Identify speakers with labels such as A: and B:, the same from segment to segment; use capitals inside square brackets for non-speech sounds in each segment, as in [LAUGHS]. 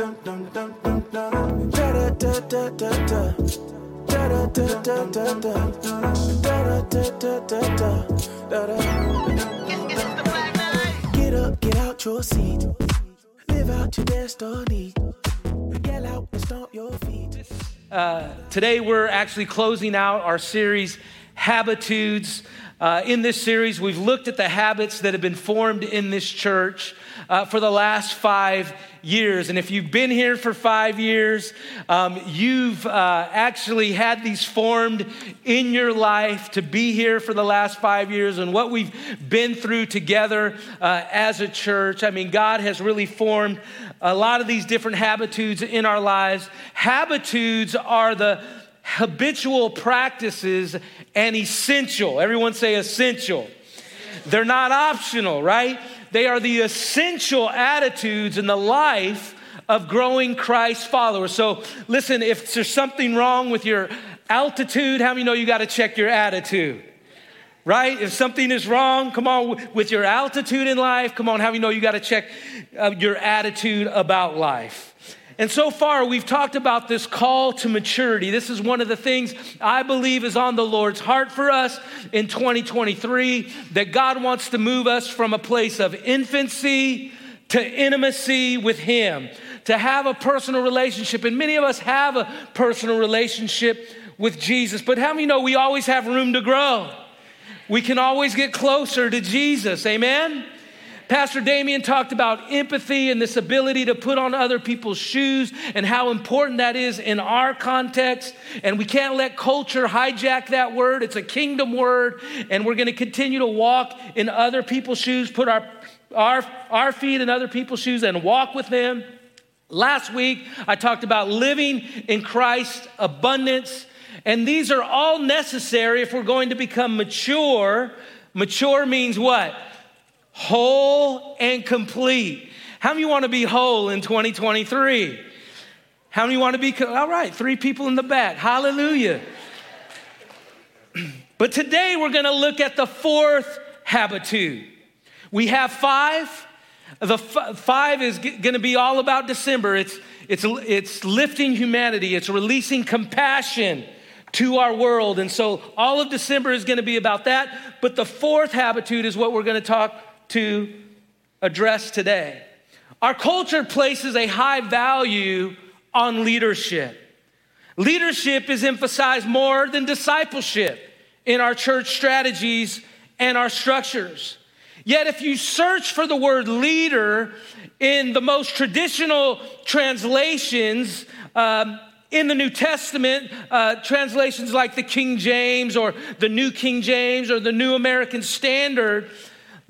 A: Get up, get out your seat. Live out your destiny. Get out and stomp your feet.
B: Uh, today, we're actually closing out our series, Habitudes. Uh, in this series, we've looked at the habits that have been formed in this church uh, for the last five years. And if you've been here for five years, um, you've uh, actually had these formed in your life to be here for the last five years and what we've been through together uh, as a church. I mean, God has really formed a lot of these different habitudes in our lives. Habitudes are the habitual practices and essential. Everyone say essential. They're not optional, right? They are the essential attitudes in the life of growing Christ followers. So listen, if there's something wrong with your altitude, how many know you got to check your attitude? Right? If something is wrong, come on, with your altitude in life, come on, how many know you got to check uh, your attitude about life? And so far, we've talked about this call to maturity. This is one of the things I believe is on the Lord's heart for us in 2023 that God wants to move us from a place of infancy to intimacy with Him, to have a personal relationship. And many of us have a personal relationship with Jesus, but how many know we always have room to grow? We can always get closer to Jesus. Amen? Pastor Damien talked about empathy and this ability to put on other people's shoes and how important that is in our context. And we can't let culture hijack that word. It's a kingdom word. And we're going to continue to walk in other people's shoes, put our, our, our feet in other people's shoes and walk with them. Last week, I talked about living in Christ's abundance. And these are all necessary if we're going to become mature. Mature means what? Whole and complete. How many want to be whole in 2023? How many want to be, all right, three people in the back. Hallelujah. [CLEARS THROAT] But today we're going to look at the fourth habitude. We have five. The f- five is g- going to be all about December. It's, it's, it's lifting humanity, it's releasing compassion to our world. And so all of December is going to be about that. But the fourth habitude is what we're going to talk to address today. Our culture places a high value on leadership. Leadership is emphasized more than discipleship in our church strategies and our structures. Yet, if you search for the word leader in the most traditional translations, um, in the New Testament, uh, translations like the King James or the New King James or the New American Standard,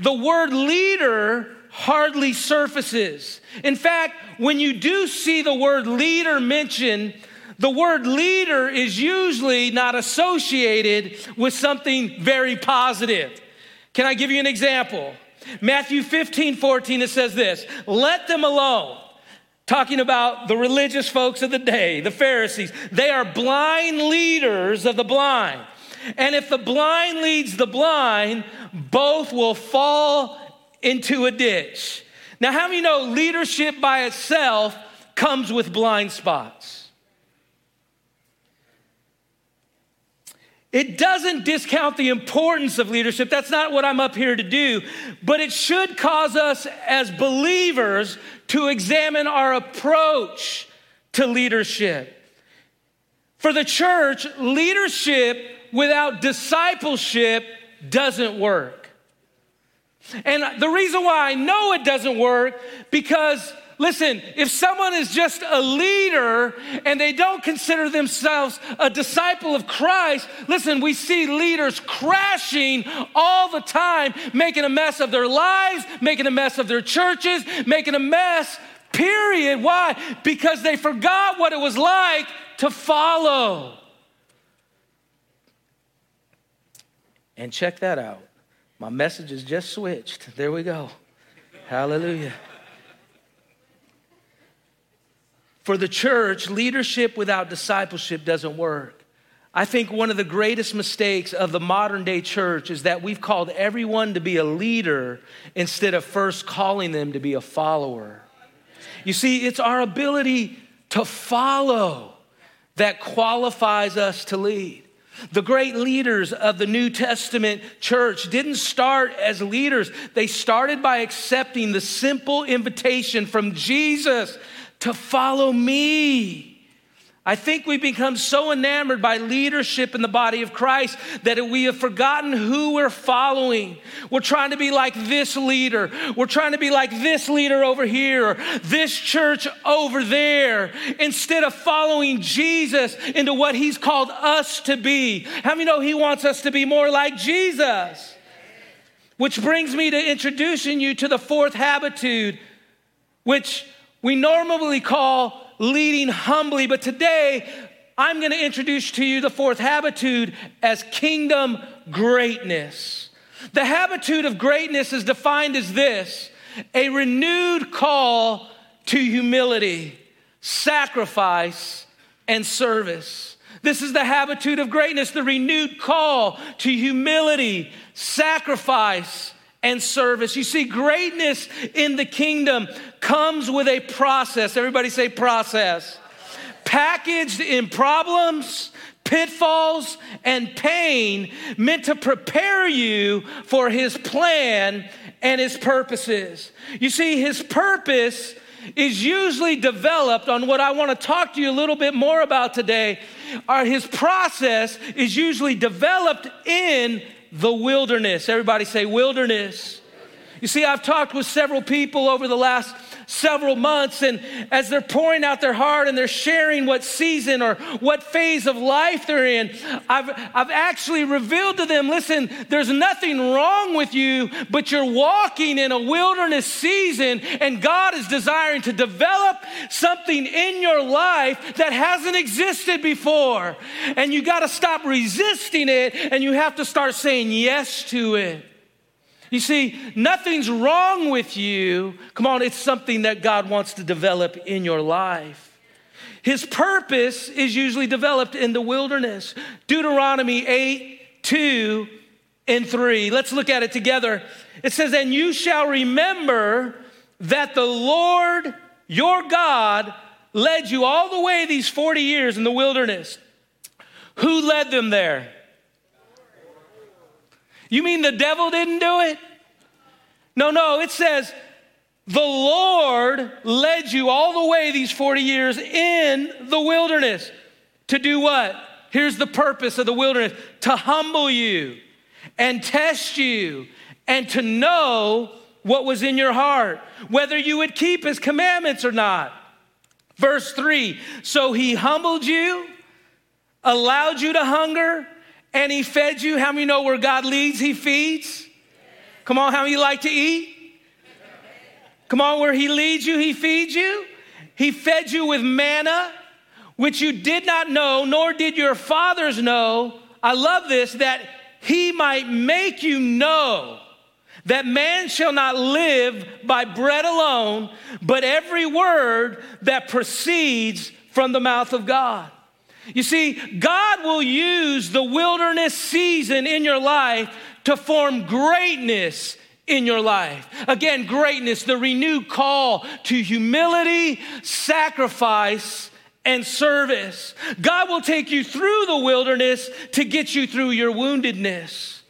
B: the word leader hardly surfaces. In fact, when you do see the word leader mentioned, the word leader is usually not associated with something very positive. Can I give you an example? Matthew 15, 14, it says this Let them alone. Talking about the religious folks of the day, the Pharisees. They are blind leaders of the blind. And if the blind leads the blind, both will fall into a ditch. Now, how many know leadership by itself comes with blind spots? It doesn't discount the importance of leadership. That's not what I'm up here to do. But it should cause us as believers to examine our approach to leadership. For the church, leadership without discipleship doesn't work. And the reason why I know it doesn't work because listen, if someone is just a leader and they don't consider themselves a disciple of Christ, listen, we see leaders crashing all the time, making a mess of their lives, making a mess of their churches, making a mess, period. Why? Because they forgot what it was like to follow. And check that out. My message is just switched. There we go. Hallelujah. For the church, leadership without discipleship doesn't work. I think one of the greatest mistakes of the modern day church is that we've called everyone to be a leader instead of first calling them to be a follower. You see, it's our ability to follow that qualifies us to lead. The great leaders of the New Testament church didn't start as leaders. They started by accepting the simple invitation from Jesus to follow me. I think we become so enamored by leadership in the body of Christ that we have forgotten who we're following. We're trying to be like this leader. We're trying to be like this leader over here, this church over there, instead of following Jesus into what he's called us to be. How many know he wants us to be more like Jesus? Which brings me to introducing you to the fourth habitude, which we normally call leading humbly, but today I'm going to introduce to you the fourth habitude as kingdom greatness. The habitude of greatness is defined as this a renewed call to humility, sacrifice, and service. This is the habitude of greatness, the renewed call to humility, sacrifice, and service. You see, greatness in the kingdom comes with a process. Everybody say process. Packaged in problems, pitfalls, and pain, meant to prepare you for his plan and his purposes. You see, his purpose is usually developed on what I want to talk to you a little bit more about today. Are his process is usually developed in the wilderness. Everybody say wilderness. You see, I've talked with several people over the last several months, and as they're pouring out their heart and they're sharing what season or what phase of life they're in, I've, I've actually revealed to them listen, there's nothing wrong with you, but you're walking in a wilderness season, and God is desiring to develop something in your life that hasn't existed before. And you got to stop resisting it, and you have to start saying yes to it. You see, nothing's wrong with you. Come on, it's something that God wants to develop in your life. His purpose is usually developed in the wilderness. Deuteronomy 8, 2 and 3. Let's look at it together. It says, And you shall remember that the Lord your God led you all the way these 40 years in the wilderness. Who led them there? You mean the devil didn't do it? No, no, it says the Lord led you all the way these 40 years in the wilderness to do what? Here's the purpose of the wilderness to humble you and test you and to know what was in your heart, whether you would keep his commandments or not. Verse 3 So he humbled you, allowed you to hunger, and he fed you. How many know where God leads, he feeds? Come on, how many like to eat? Come on, where he leads you, he feeds you. He fed you with manna, which you did not know, nor did your fathers know. I love this, that he might make you know that man shall not live by bread alone, but every word that proceeds from the mouth of God. You see, God will use the wilderness season in your life to form greatness in your life. Again, greatness, the renewed call to humility, sacrifice, and service. God will take you through the wilderness to get you through your woundedness.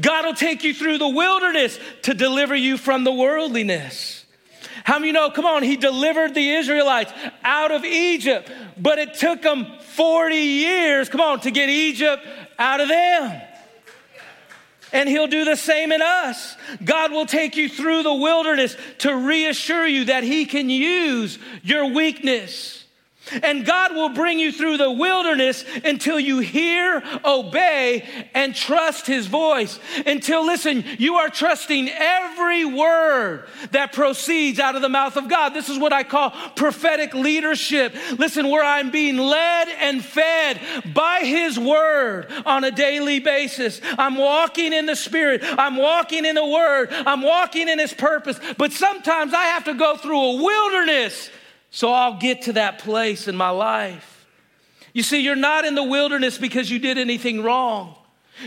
B: God will take you through the wilderness to deliver you from the worldliness. How many know, come on, he delivered the Israelites out of Egypt, but it took them 40 years, come on, to get Egypt out of them. And he'll do the same in us. God will take you through the wilderness to reassure you that he can use your weakness. And God will bring you through the wilderness until you hear, obey, and trust His voice. Until, listen, you are trusting every word that proceeds out of the mouth of God. This is what I call prophetic leadership. Listen, where I'm being led and fed by His word on a daily basis. I'm walking in the Spirit, I'm walking in the Word, I'm walking in His purpose. But sometimes I have to go through a wilderness so I'll get to that place in my life. You see, you're not in the wilderness because you did anything wrong.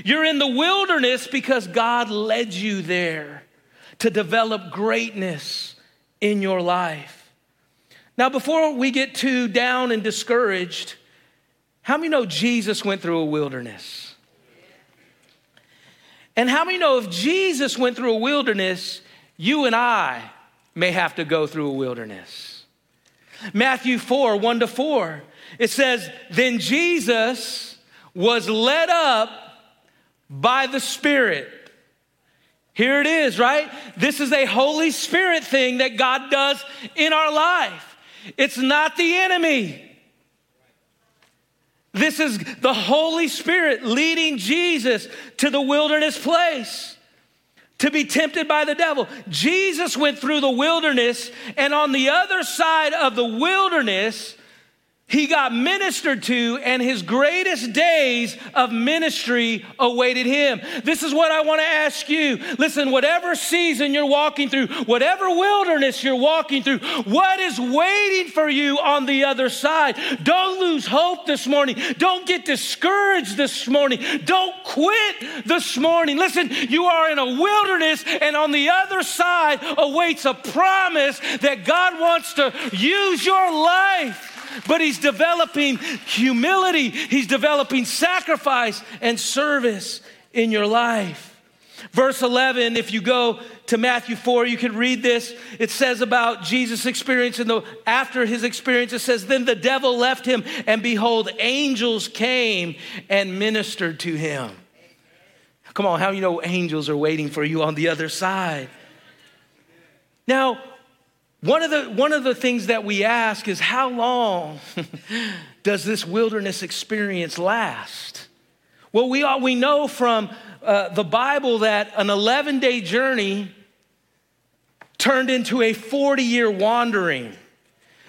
B: You're in the wilderness because God led you there to develop greatness in your life. Now, before we get too down and discouraged, how many know Jesus went through a wilderness? And how many know if Jesus went through a wilderness, you and I may have to go through a wilderness? Matthew 4 1 to 4, it says, Then Jesus was led up by the Spirit. Here it is, right? This is a Holy Spirit thing that God does in our life. It's not the enemy. This is the Holy Spirit leading Jesus to the wilderness place to be tempted by the devil. Jesus went through the wilderness, and on the other side of the wilderness, he got ministered to, and his greatest days of ministry awaited him. This is what I want to ask you. Listen, whatever season you're walking through, whatever wilderness you're walking through, what is waiting for you on the other side? Don't lose hope this morning. Don't get discouraged this morning. Don't quit this morning. Listen, you are in a wilderness, and on the other side awaits a promise that God wants to use your life but he's developing humility, he's developing sacrifice and service in your life. Verse 11, if you go to Matthew 4, you can read this. It says about Jesus' experience, and after his experience, it says, Then the devil left him, and behold, angels came and ministered to him. Come on, how you know angels are waiting for you on the other side? Now, one of, the, one of the things that we ask is how long [LAUGHS] does this wilderness experience last? Well, we, all, we know from uh, the Bible that an 11 day journey turned into a 40 year wandering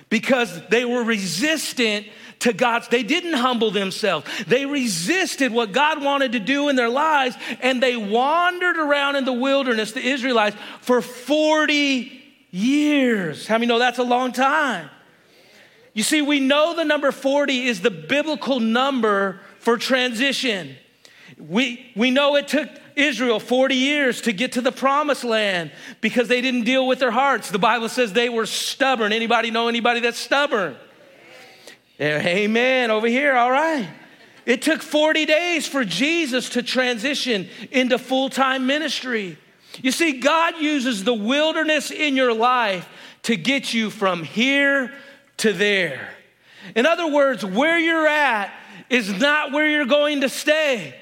B: because they were resistant to God's. They didn't humble themselves. They resisted what God wanted to do in their lives and they wandered around in the wilderness, the Israelites, for 40 years. How many know that's a long time? You see, we know the number 40 is the biblical number for transition. We, we know it took Israel 40 years to get to the promised land because they didn't deal with their hearts. The Bible says they were stubborn. Anybody know anybody that's stubborn? Amen. Over here, all right. It took 40 days for Jesus to transition into full time ministry. You see, God uses the wilderness in your life to get you from here to there. In other words, where you're at is not where you're going to stay.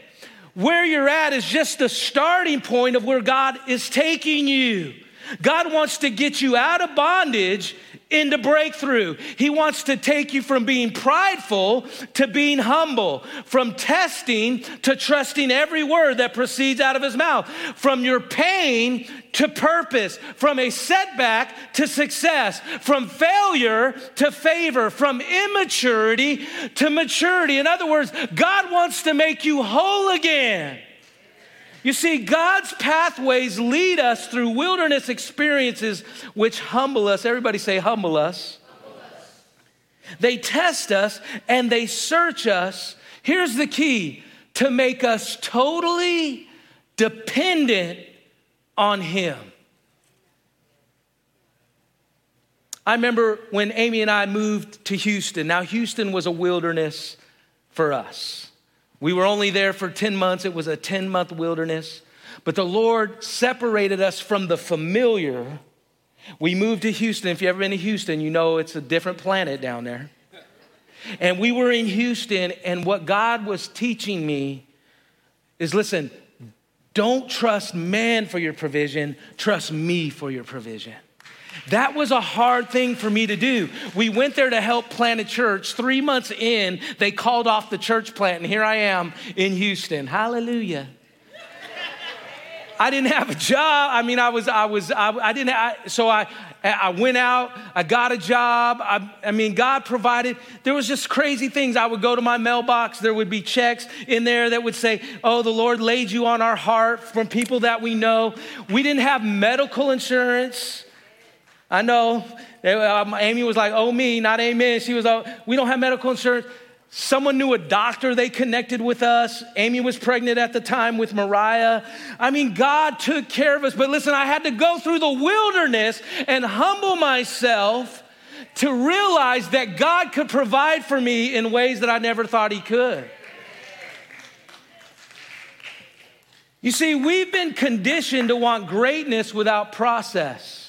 B: Where you're at is just the starting point of where God is taking you. God wants to get you out of bondage into breakthrough. He wants to take you from being prideful to being humble, from testing to trusting every word that proceeds out of his mouth, from your pain to purpose, from a setback to success, from failure to favor, from immaturity to maturity. In other words, God wants to make you whole again. You see, God's pathways lead us through wilderness experiences which humble us. Everybody say, humble us. They test us and they search us. Here's the key to make us totally dependent on Him. I remember when Amy and I moved to Houston. Now, Houston was a wilderness for us. We were only there for 10 months, it was a 10 month wilderness. But the Lord separated us from the familiar. We moved to Houston. If you've ever been to Houston, you know it's a different planet down there. And we were in Houston, and what God was teaching me is listen, don't trust man for your provision, trust me for your provision. That was a hard thing for me to do. We went there to help plant a church. Three months in, they called off the church plant, and here I am in Houston. Hallelujah. I didn't have a job. I mean, I was, I was, I, I didn't, I, so I, I went out, I got a job. I, I, mean, God provided. There was just crazy things. I would go to my mailbox, there would be checks in there that would say, Oh, the Lord laid you on our heart from people that we know. We didn't have medical insurance. I know. Um, Amy was like, oh, me, not amen. She was like, we don't have medical insurance. Someone knew a doctor, they connected with us. Amy was pregnant at the time with Mariah. I mean, God took care of us. But listen, I had to go through the wilderness and humble myself to realize that God could provide for me in ways that I never thought He could. You see, we've been conditioned to want greatness without process.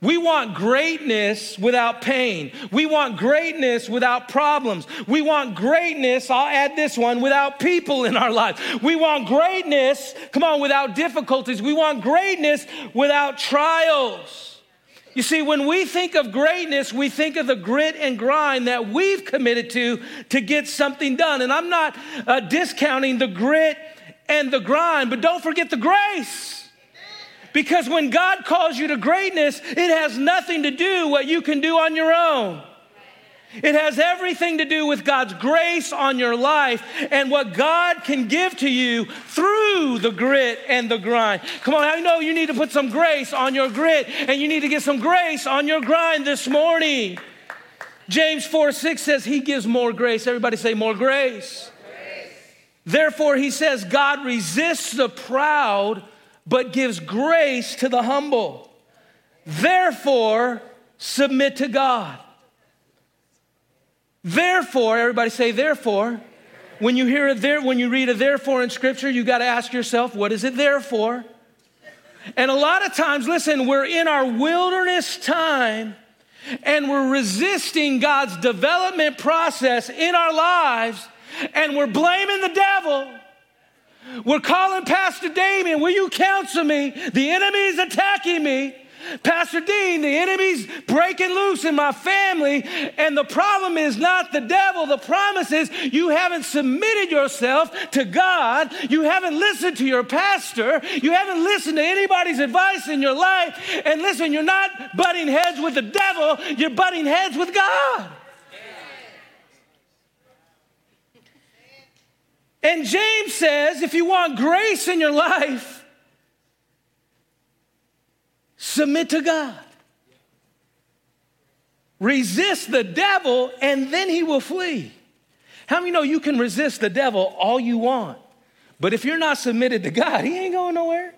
B: We want greatness without pain. We want greatness without problems. We want greatness, I'll add this one, without people in our lives. We want greatness, come on, without difficulties. We want greatness without trials. You see, when we think of greatness, we think of the grit and grind that we've committed to to get something done. And I'm not uh, discounting the grit and the grind, but don't forget the grace. Because when God calls you to greatness, it has nothing to do what you can do on your own. It has everything to do with God's grace on your life and what God can give to you through the grit and the grind. Come on, I know you need to put some grace on your grit and you need to get some grace on your grind this morning. James 4 6 says, He gives more grace. Everybody say, more grace. grace. Therefore, He says, God resists the proud but gives grace to the humble. Therefore, submit to God. Therefore, everybody say, therefore. When you hear a there, when you read a therefore in scripture, you got to ask yourself, what is it there for? And a lot of times, listen, we're in our wilderness time and we're resisting God's development process in our lives and we're blaming the devil we're calling Pastor Damien, will you counsel me? The enemy is attacking me. Pastor Dean, the enemy's breaking loose in my family, and the problem is not the devil. The promise is you haven't submitted yourself to God. You haven't listened to your pastor. You haven't listened to anybody's advice in your life. And listen, you're not butting heads with the devil, you're butting heads with God. And James says if you want grace in your life, submit to God. Resist the devil, and then he will flee. How many know you can resist the devil all you want? But if you're not submitted to God, he ain't going nowhere.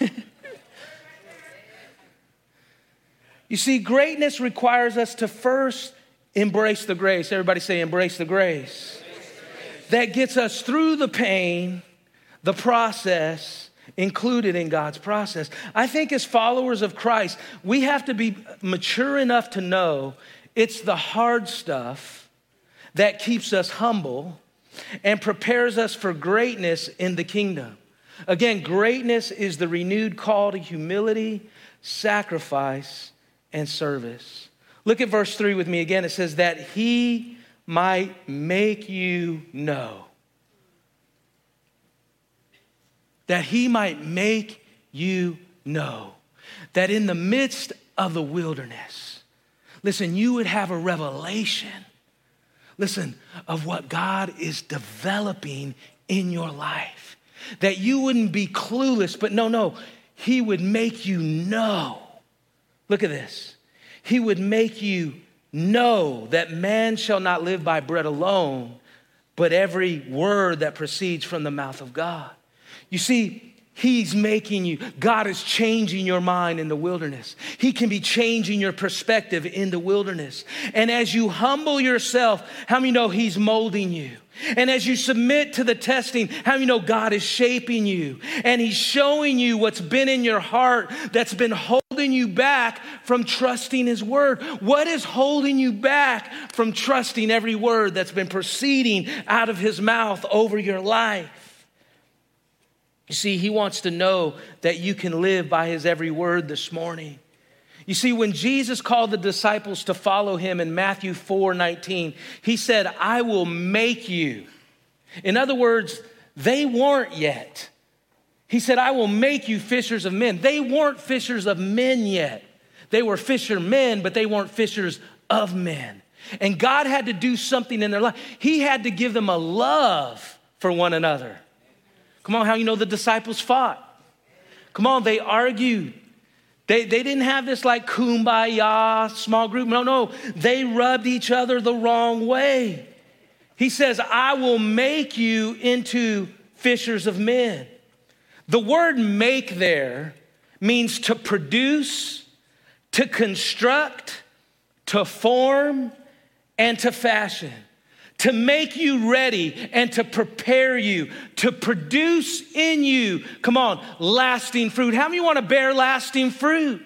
B: [LAUGHS] you see, greatness requires us to first embrace the grace. Everybody say, embrace the grace that gets us through the pain, the process included in God's process. I think as followers of Christ, we have to be mature enough to know it's the hard stuff that keeps us humble and prepares us for greatness in the kingdom. Again, greatness is the renewed call to humility, sacrifice, and service. Look at verse 3 with me again. It says that he might make you know. That he might make you know that in the midst of the wilderness, listen, you would have a revelation, listen, of what God is developing in your life. That you wouldn't be clueless, but no, no, he would make you know. Look at this. He would make you Know that man shall not live by bread alone, but every word that proceeds from the mouth of God. You see, He's making you, God is changing your mind in the wilderness. He can be changing your perspective in the wilderness. And as you humble yourself, how many know He's molding you? And as you submit to the testing, how many know God is shaping you? And He's showing you what's been in your heart that's been holding you back from trusting His word. What is holding you back from trusting every word that's been proceeding out of His mouth over your life? You see, he wants to know that you can live by his every word this morning. You see, when Jesus called the disciples to follow him in Matthew 4 19, he said, I will make you. In other words, they weren't yet. He said, I will make you fishers of men. They weren't fishers of men yet. They were fishermen, but they weren't fishers of men. And God had to do something in their life. He had to give them a love for one another. Come on, how you know the disciples fought? Come on, they argued. They, they didn't have this like kumbaya small group. No, no, they rubbed each other the wrong way. He says, I will make you into fishers of men. The word make there means to produce, to construct, to form, and to fashion, to make you ready and to prepare you, to produce in you, come on, lasting fruit. How many want to bear lasting fruit?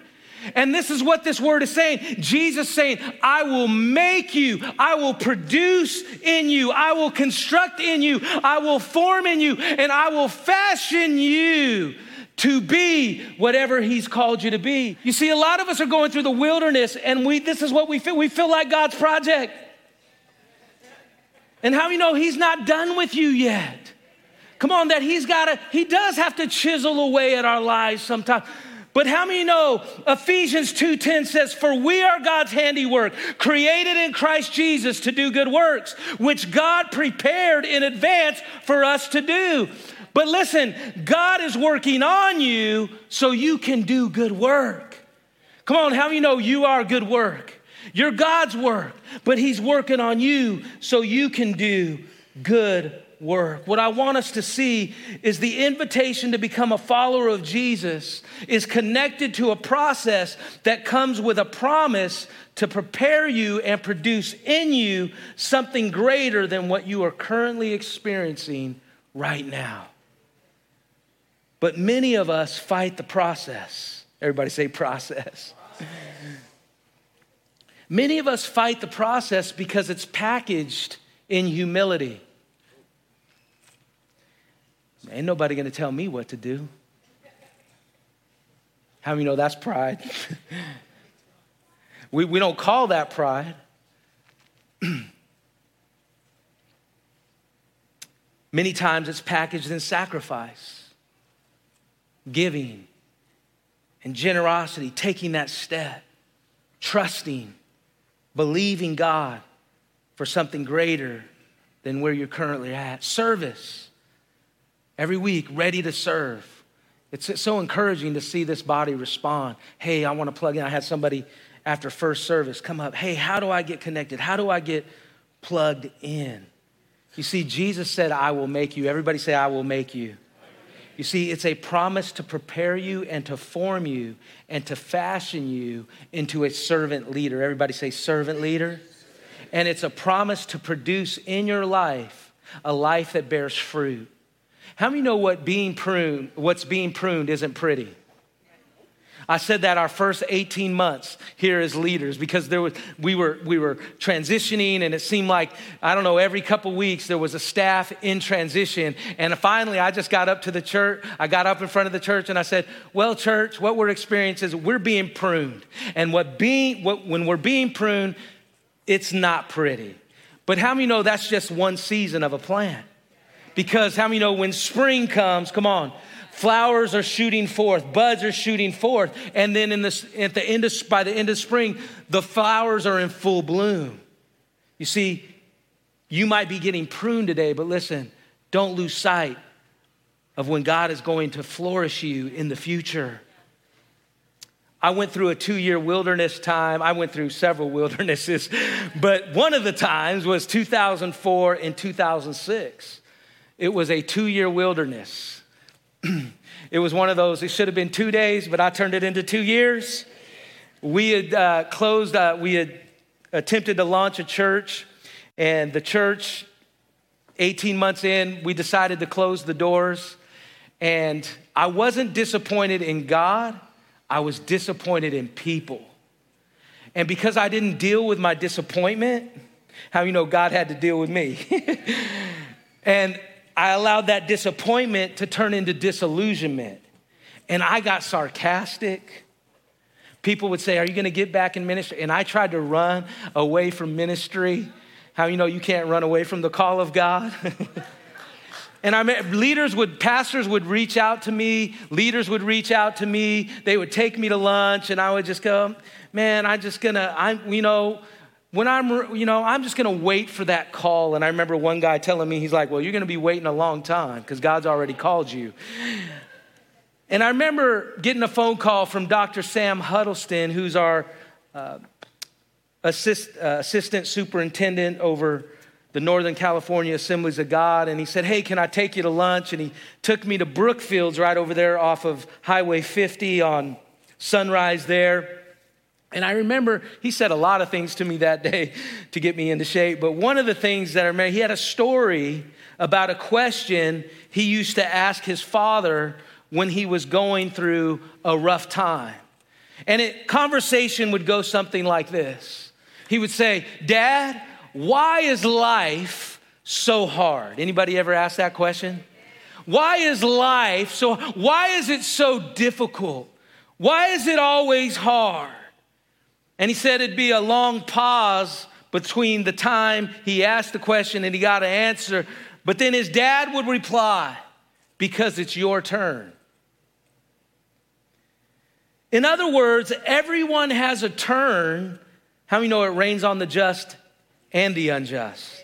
B: And this is what this word is saying. Jesus saying, I will make you, I will produce in you, I will construct in you, I will form in you, and I will fashion you to be whatever he's called you to be. You see, a lot of us are going through the wilderness, and we this is what we feel. We feel like God's project. And how you know he's not done with you yet? Come on, that he's got to, he does have to chisel away at our lives sometimes. But how many know Ephesians 2:10 says for we are God's handiwork created in Christ Jesus to do good works which God prepared in advance for us to do. But listen, God is working on you so you can do good work. Come on, how many know you are good work? You're God's work, but He's working on you so you can do good work. What I want us to see is the invitation to become a follower of Jesus is connected to a process that comes with a promise to prepare you and produce in you something greater than what you are currently experiencing right now. But many of us fight the process. Everybody say process. Many of us fight the process because it's packaged in humility. Ain't nobody gonna tell me what to do. How many know that's pride? [LAUGHS] we, we don't call that pride. [CLEARS THROAT] Many times it's packaged in sacrifice, giving, and generosity, taking that step, trusting, believing God for something greater than where you're currently at. Service every week, ready to serve. It's so encouraging to see this body respond. Hey, I want to plug in. I had somebody after first service come up. Hey, how do I get connected? How do I get plugged in? You see, Jesus said, I will make you. Everybody say, I will make you. You see, it's a promise to prepare you and to form you and to fashion you into a servant leader. Everybody say, servant leader. And it's a promise to produce in your life a life that bears fruit. How many know what being pruned, what's being pruned isn't pretty? I said that our first 18 months here as leaders because there was, we, were, we were transitioning and it seemed like, I don't know, every couple weeks there was a staff in transition. And finally, I just got up to the church. I got up in front of the church and I said, Well, church, what we're experiencing is we're being pruned. And what being, what, when we're being pruned, it's not pretty. But how many know that's just one season of a plant? Because how many know when spring comes, come on, flowers are shooting forth, buds are shooting forth, and then in the, at the end of, by the end of spring, the flowers are in full bloom. You see, you might be getting pruned today, but listen, don't lose sight of when God is going to flourish you in the future. I went through a two year wilderness time. I went through several [LAUGHS] wildernesses, but one of the times was 2004 and 2006. It was a two year wilderness. [CLEARS THROAT] it was one of those, it should have been two days, but I turned it into two years. We had uh, closed, uh, we had attempted to launch a church, and the church, 18 months in, we decided to close the doors. And I wasn't disappointed in God, I was disappointed in people. And because I didn't deal with my disappointment, how you know God had to deal with me? [LAUGHS] and I allowed that disappointment to turn into disillusionment. And I got sarcastic. People would say, Are you going to get back in ministry? And I tried to run away from ministry. How you know you can't run away from the call of God? [LAUGHS] and I met leaders would, pastors would reach out to me, leaders would reach out to me. They would take me to lunch, and I would just go, Man, I'm just gonna, I'm, you know, when I'm, you know, I'm just gonna wait for that call. And I remember one guy telling me, he's like, well, you're gonna be waiting a long time because God's already called you. And I remember getting a phone call from Dr. Sam Huddleston, who's our uh, assist, uh, assistant superintendent over the Northern California Assemblies of God. And he said, Hey, can I take you to lunch? And he took me to Brookfields right over there off of Highway 50 on Sunrise there. And I remember he said a lot of things to me that day [LAUGHS] to get me into shape. But one of the things that I remember, he had a story about a question he used to ask his father when he was going through a rough time. And it, conversation would go something like this. He would say, Dad, why is life so hard? Anybody ever ask that question? Why is life so why is it so difficult? Why is it always hard? And he said it'd be a long pause between the time he asked the question and he got an answer, but then his dad would reply, because it's your turn. In other words, everyone has a turn. How many know it rains on the just and the unjust?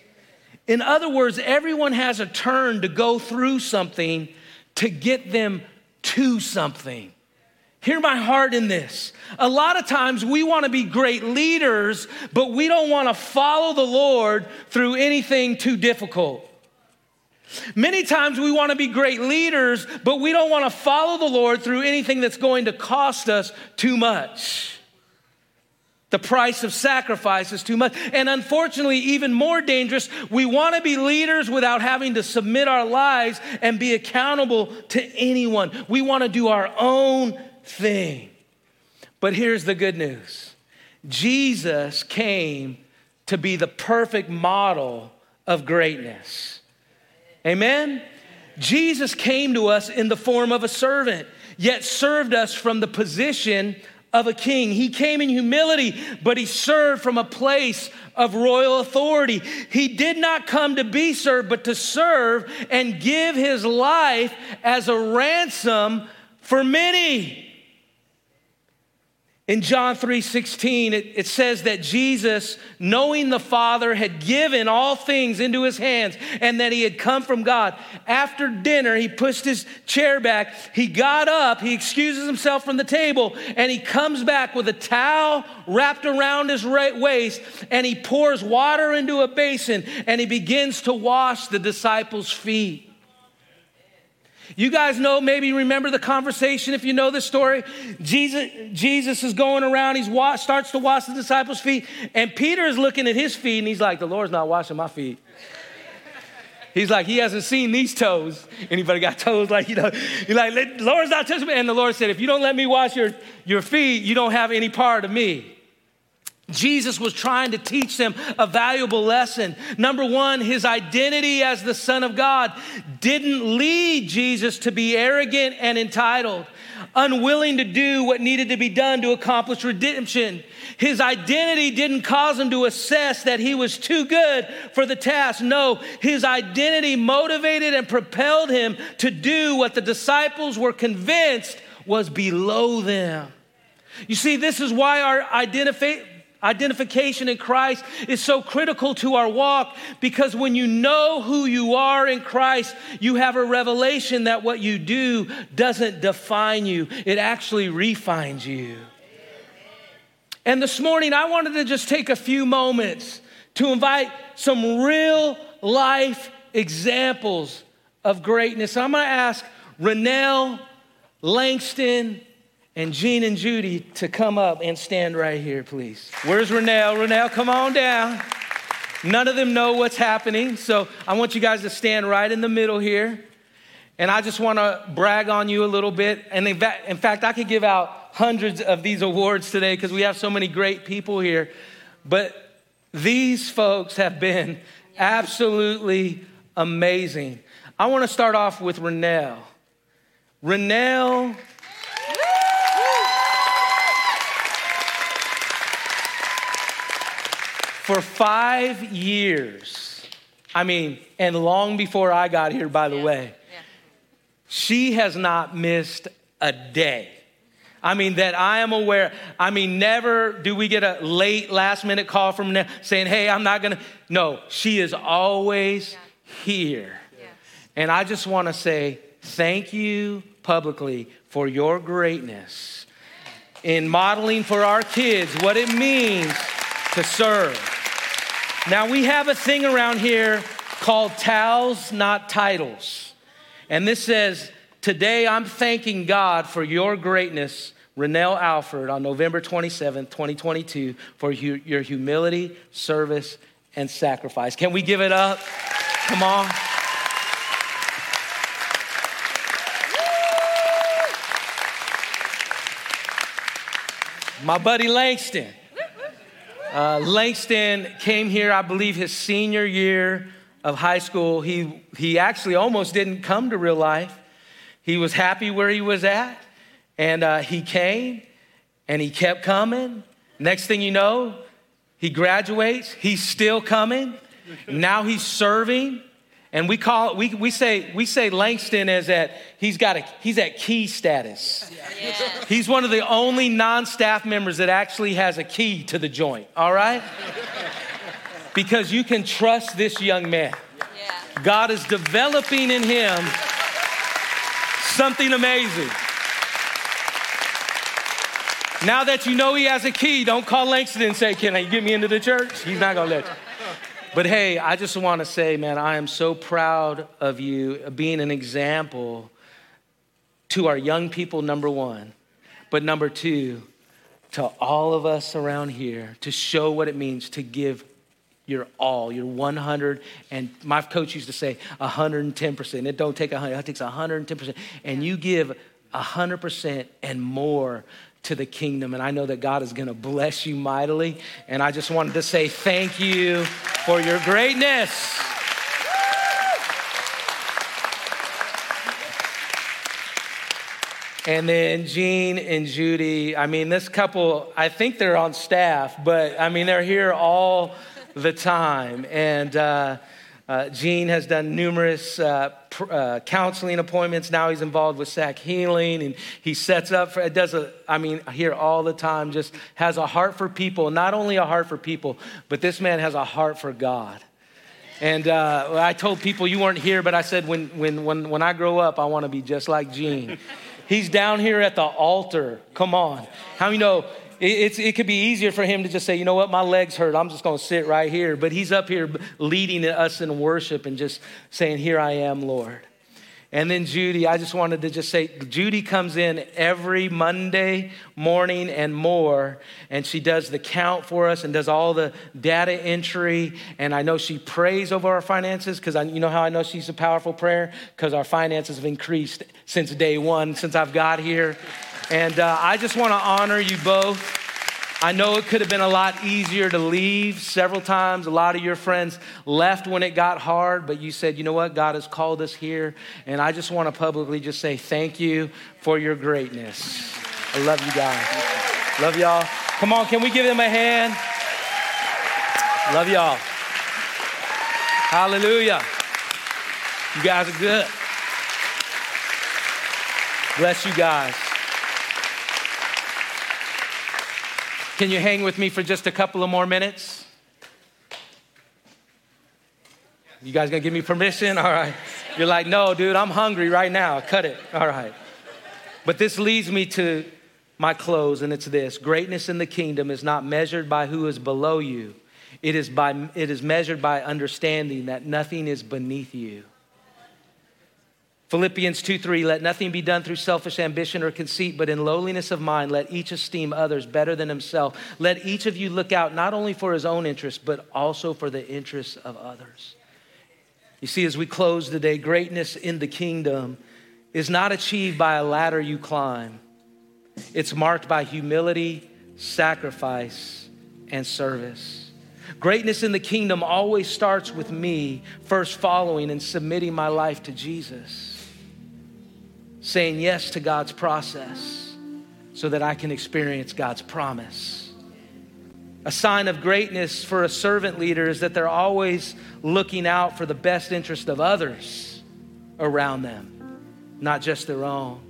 B: In other words, everyone has a turn to go through something to get them to something. Hear my heart in this. A lot of times we want to be great leaders, but we don't want to follow the Lord through anything too difficult. Many times we want to be great leaders, but we don't want to follow the Lord through anything that's going to cost us too much. The price of sacrifice is too much. And unfortunately, even more dangerous, we want to be leaders without having to submit our lives and be accountable to anyone. We want to do our own thing. But here's the good news Jesus came to be the perfect model of greatness. Amen? Jesus came to us in the form of a servant, yet served us from the position of a king. He came in humility, but he served from a place of royal authority. He did not come to be served, but to serve and give his life as a ransom for many. In John 3 16, it, it, says that Jesus, knowing the Father, had given all things into his hands and that he had come from God. After dinner, he pushed his chair back. He got up, he excuses himself from the table, and he comes back with a towel wrapped around his right waist and he pours water into a basin and he begins to wash the disciples' feet. You guys know, maybe remember the conversation if you know the story. Jesus, Jesus is going around, he starts to wash the disciples' feet, and Peter is looking at his feet and he's like, The Lord's not washing my feet. He's like, he hasn't seen these toes. Anybody got toes like, you know, you're like, Lord's not touching me. And the Lord said, if you don't let me wash your, your feet, you don't have any part of me. Jesus was trying to teach them a valuable lesson. Number one, his identity as the Son of God didn't lead Jesus to be arrogant and entitled, unwilling to do what needed to be done to accomplish redemption. His identity didn't cause him to assess that he was too good for the task. No, his identity motivated and propelled him to do what the disciples were convinced was below them. You see, this is why our identity Identification in Christ is so critical to our walk because when you know who you are in Christ, you have a revelation that what you do doesn't define you, it actually refines you. And this morning, I wanted to just take a few moments to invite some real life examples of greatness. I'm going to ask Renell, Langston, and Jean and Judy to come up and stand right here, please. Where's Renell? Renell, come on down. None of them know what's happening, so I want you guys to stand right in the middle here. And I just want to brag on you a little bit. And in fact, I could give out hundreds of these awards today because we have so many great people here. But these folks have been absolutely amazing. I want to start off with Renell. Renell For five years, I mean, and long before I got here, by the yeah. way, yeah. she has not missed a day. I mean, that I am aware. I mean, never do we get a late, last minute call from them saying, hey, I'm not gonna. No, she is always yeah. here. And I just wanna say thank you publicly for your greatness in modeling for our kids what it means to serve. Now, we have a thing around here called towels, not titles. And this says, Today I'm thanking God for your greatness Renell Alford on November 27th, 2022, for your humility, service, and sacrifice. Can we give it up? Come on. My buddy Langston. Uh, Langston came here, I believe, his senior year of high school. He, he actually almost didn't come to real life. He was happy where he was at, and uh, he came and he kept coming. Next thing you know, he graduates, he's still coming. Now he's serving. And we call we, we say we say Langston is at he's got a he's at key status. Yeah. He's one of the only non-staff members that actually has a key to the joint, all right? because you can trust this young man. Yeah. God is developing in him something amazing. Now that you know he has a key, don't call Langston and say, Can I get me into the church? He's not gonna let you. But hey, I just want to say, man, I am so proud of you being an example to our young people, number one, but number two, to all of us around here to show what it means to give your all, your 100. And my coach used to say 110%. It don't take 100, it takes 110%. And you give 100% and more to the kingdom. And I know that God is going to bless you mightily. And I just wanted to say thank you for your greatness. And then Gene and Judy, I mean, this couple, I think they're on staff, but I mean, they're here all the time. And, uh, uh, Gene has done numerous uh, pr- uh, counseling appointments. Now he's involved with SAC Healing, and he sets up for. It does a. I mean, here all the time. Just has a heart for people. Not only a heart for people, but this man has a heart for God. And uh, I told people you weren't here, but I said when when when when I grow up, I want to be just like Gene. He's down here at the altar. Come on, how you know? It, it could be easier for him to just say, you know what, my legs hurt. I'm just going to sit right here. But he's up here leading us in worship and just saying, Here I am, Lord. And then Judy, I just wanted to just say, Judy comes in every Monday morning and more, and she does the count for us and does all the data entry. And I know she prays over our finances because you know how I know she's a powerful prayer? Because our finances have increased since day one, since I've got here. And uh, I just want to honor you both. I know it could have been a lot easier to leave several times. A lot of your friends left when it got hard, but you said, you know what? God has called us here. And I just want to publicly just say thank you for your greatness. I love you guys. Love y'all. Come on, can we give them a hand? Love y'all. Hallelujah. You guys are good. Bless you guys. Can you hang with me for just a couple of more minutes? You guys gonna give me permission? All right. You're like, no, dude, I'm hungry right now. Cut it. All right. But this leads me to my close, and it's this greatness in the kingdom is not measured by who is below you, it is, by, it is measured by understanding that nothing is beneath you. Philippians 2 3, let nothing be done through selfish ambition or conceit, but in lowliness of mind, let each esteem others better than himself. Let each of you look out not only for his own interests, but also for the interests of others. You see, as we close today, greatness in the kingdom is not achieved by a ladder you climb, it's marked by humility, sacrifice, and service. Greatness in the kingdom always starts with me first following and submitting my life to Jesus saying yes to God's process so that I can experience God's promise. A sign of greatness for a servant leader is that they're always looking out for the best interest of others around them, not just their own.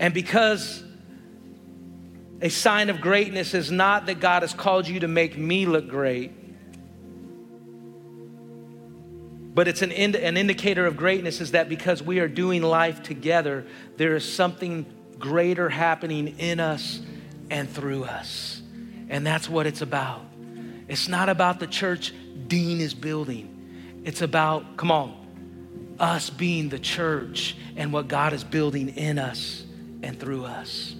B: And because a sign of greatness is not that God has called you to make me look great, But it's an, ind- an indicator of greatness is that because we are doing life together, there is something greater happening in us and through us. And that's what it's about. It's not about the church Dean is building, it's about, come on, us being the church and what God is building in us and through us.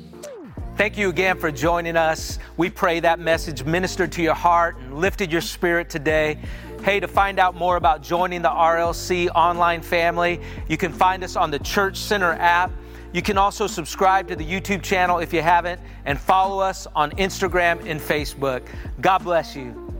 B: Thank you again for joining us. We pray that message ministered to your heart and lifted your spirit today. Hey, to find out more about joining the RLC online family, you can find us on the Church Center app. You can also subscribe to the YouTube channel if you haven't, and follow us on Instagram and Facebook. God bless you.